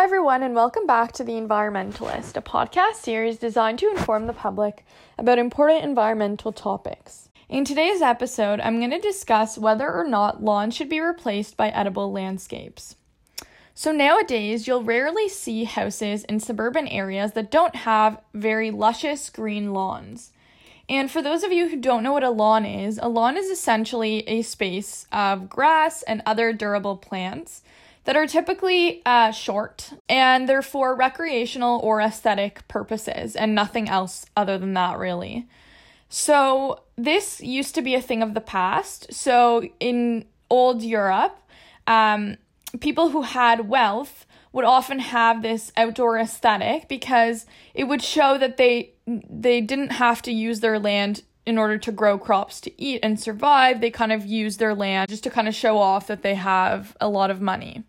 everyone, and welcome back to The Environmentalist, a podcast series designed to inform the public about important environmental topics. In today's episode, I'm going to discuss whether or not lawns should be replaced by edible landscapes. So, nowadays, you'll rarely see houses in suburban areas that don't have very luscious green lawns. And for those of you who don't know what a lawn is, a lawn is essentially a space of grass and other durable plants that are typically uh, short and they're for recreational or aesthetic purposes and nothing else other than that, really. So, this used to be a thing of the past. So, in old Europe, um, people who had wealth would often have this outdoor aesthetic because it would show that they they didn't have to use their land in order to grow crops to eat and survive. They kind of use their land just to kind of show off that they have a lot of money.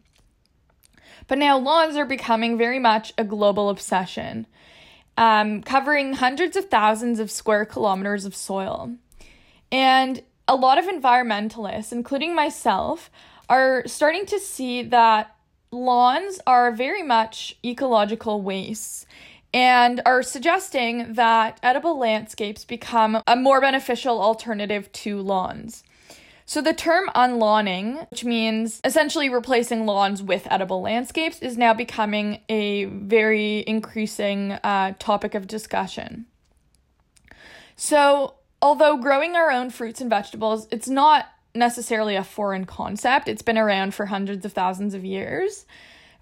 But now lawns are becoming very much a global obsession, um, covering hundreds of thousands of square kilometers of soil. And a lot of environmentalists, including myself, are starting to see that lawns are very much ecological wastes and are suggesting that edible landscapes become a more beneficial alternative to lawns. So, the term unlawning, which means essentially replacing lawns with edible landscapes, is now becoming a very increasing uh, topic of discussion. So, although growing our own fruits and vegetables, it's not necessarily a foreign concept, it's been around for hundreds of thousands of years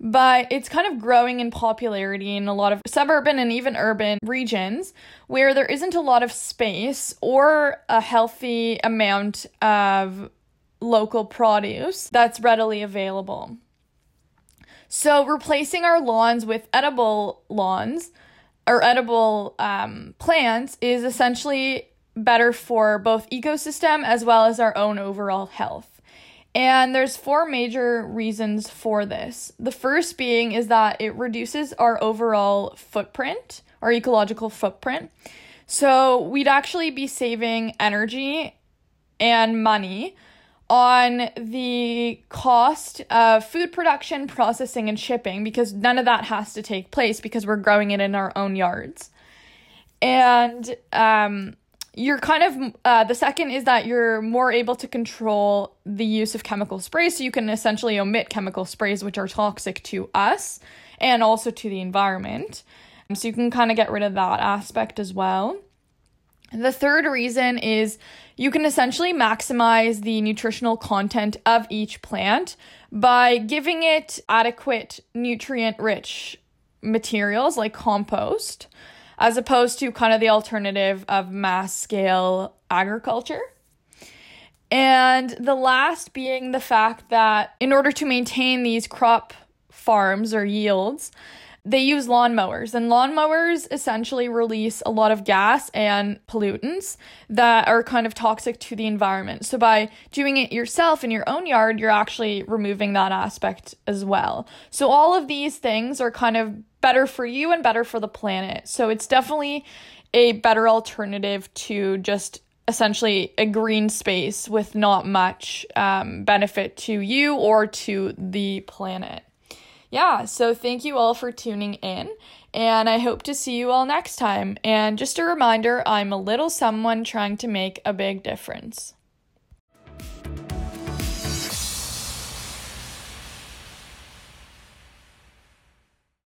but it's kind of growing in popularity in a lot of suburban and even urban regions where there isn't a lot of space or a healthy amount of local produce that's readily available. So, replacing our lawns with edible lawns or edible um, plants is essentially better for both ecosystem as well as our own overall health. And there's four major reasons for this. The first being is that it reduces our overall footprint, our ecological footprint. So we'd actually be saving energy and money on the cost of food production, processing, and shipping because none of that has to take place because we're growing it in our own yards. And um, you're kind of uh, the second is that you're more able to control the use of chemical sprays so you can essentially omit chemical sprays which are toxic to us and also to the environment. So you can kind of get rid of that aspect as well. The third reason is you can essentially maximize the nutritional content of each plant by giving it adequate nutrient rich materials like compost as opposed to kind of the alternative of mass scale agriculture. And the last being the fact that in order to maintain these crop farms or yields, they use lawnmowers, and lawnmowers essentially release a lot of gas and pollutants that are kind of toxic to the environment. So, by doing it yourself in your own yard, you're actually removing that aspect as well. So, all of these things are kind of better for you and better for the planet. So it's definitely a better alternative to just essentially a green space with not much um, benefit to you or to the planet. Yeah, so thank you all for tuning in, and I hope to see you all next time. And just a reminder I'm a little someone trying to make a big difference.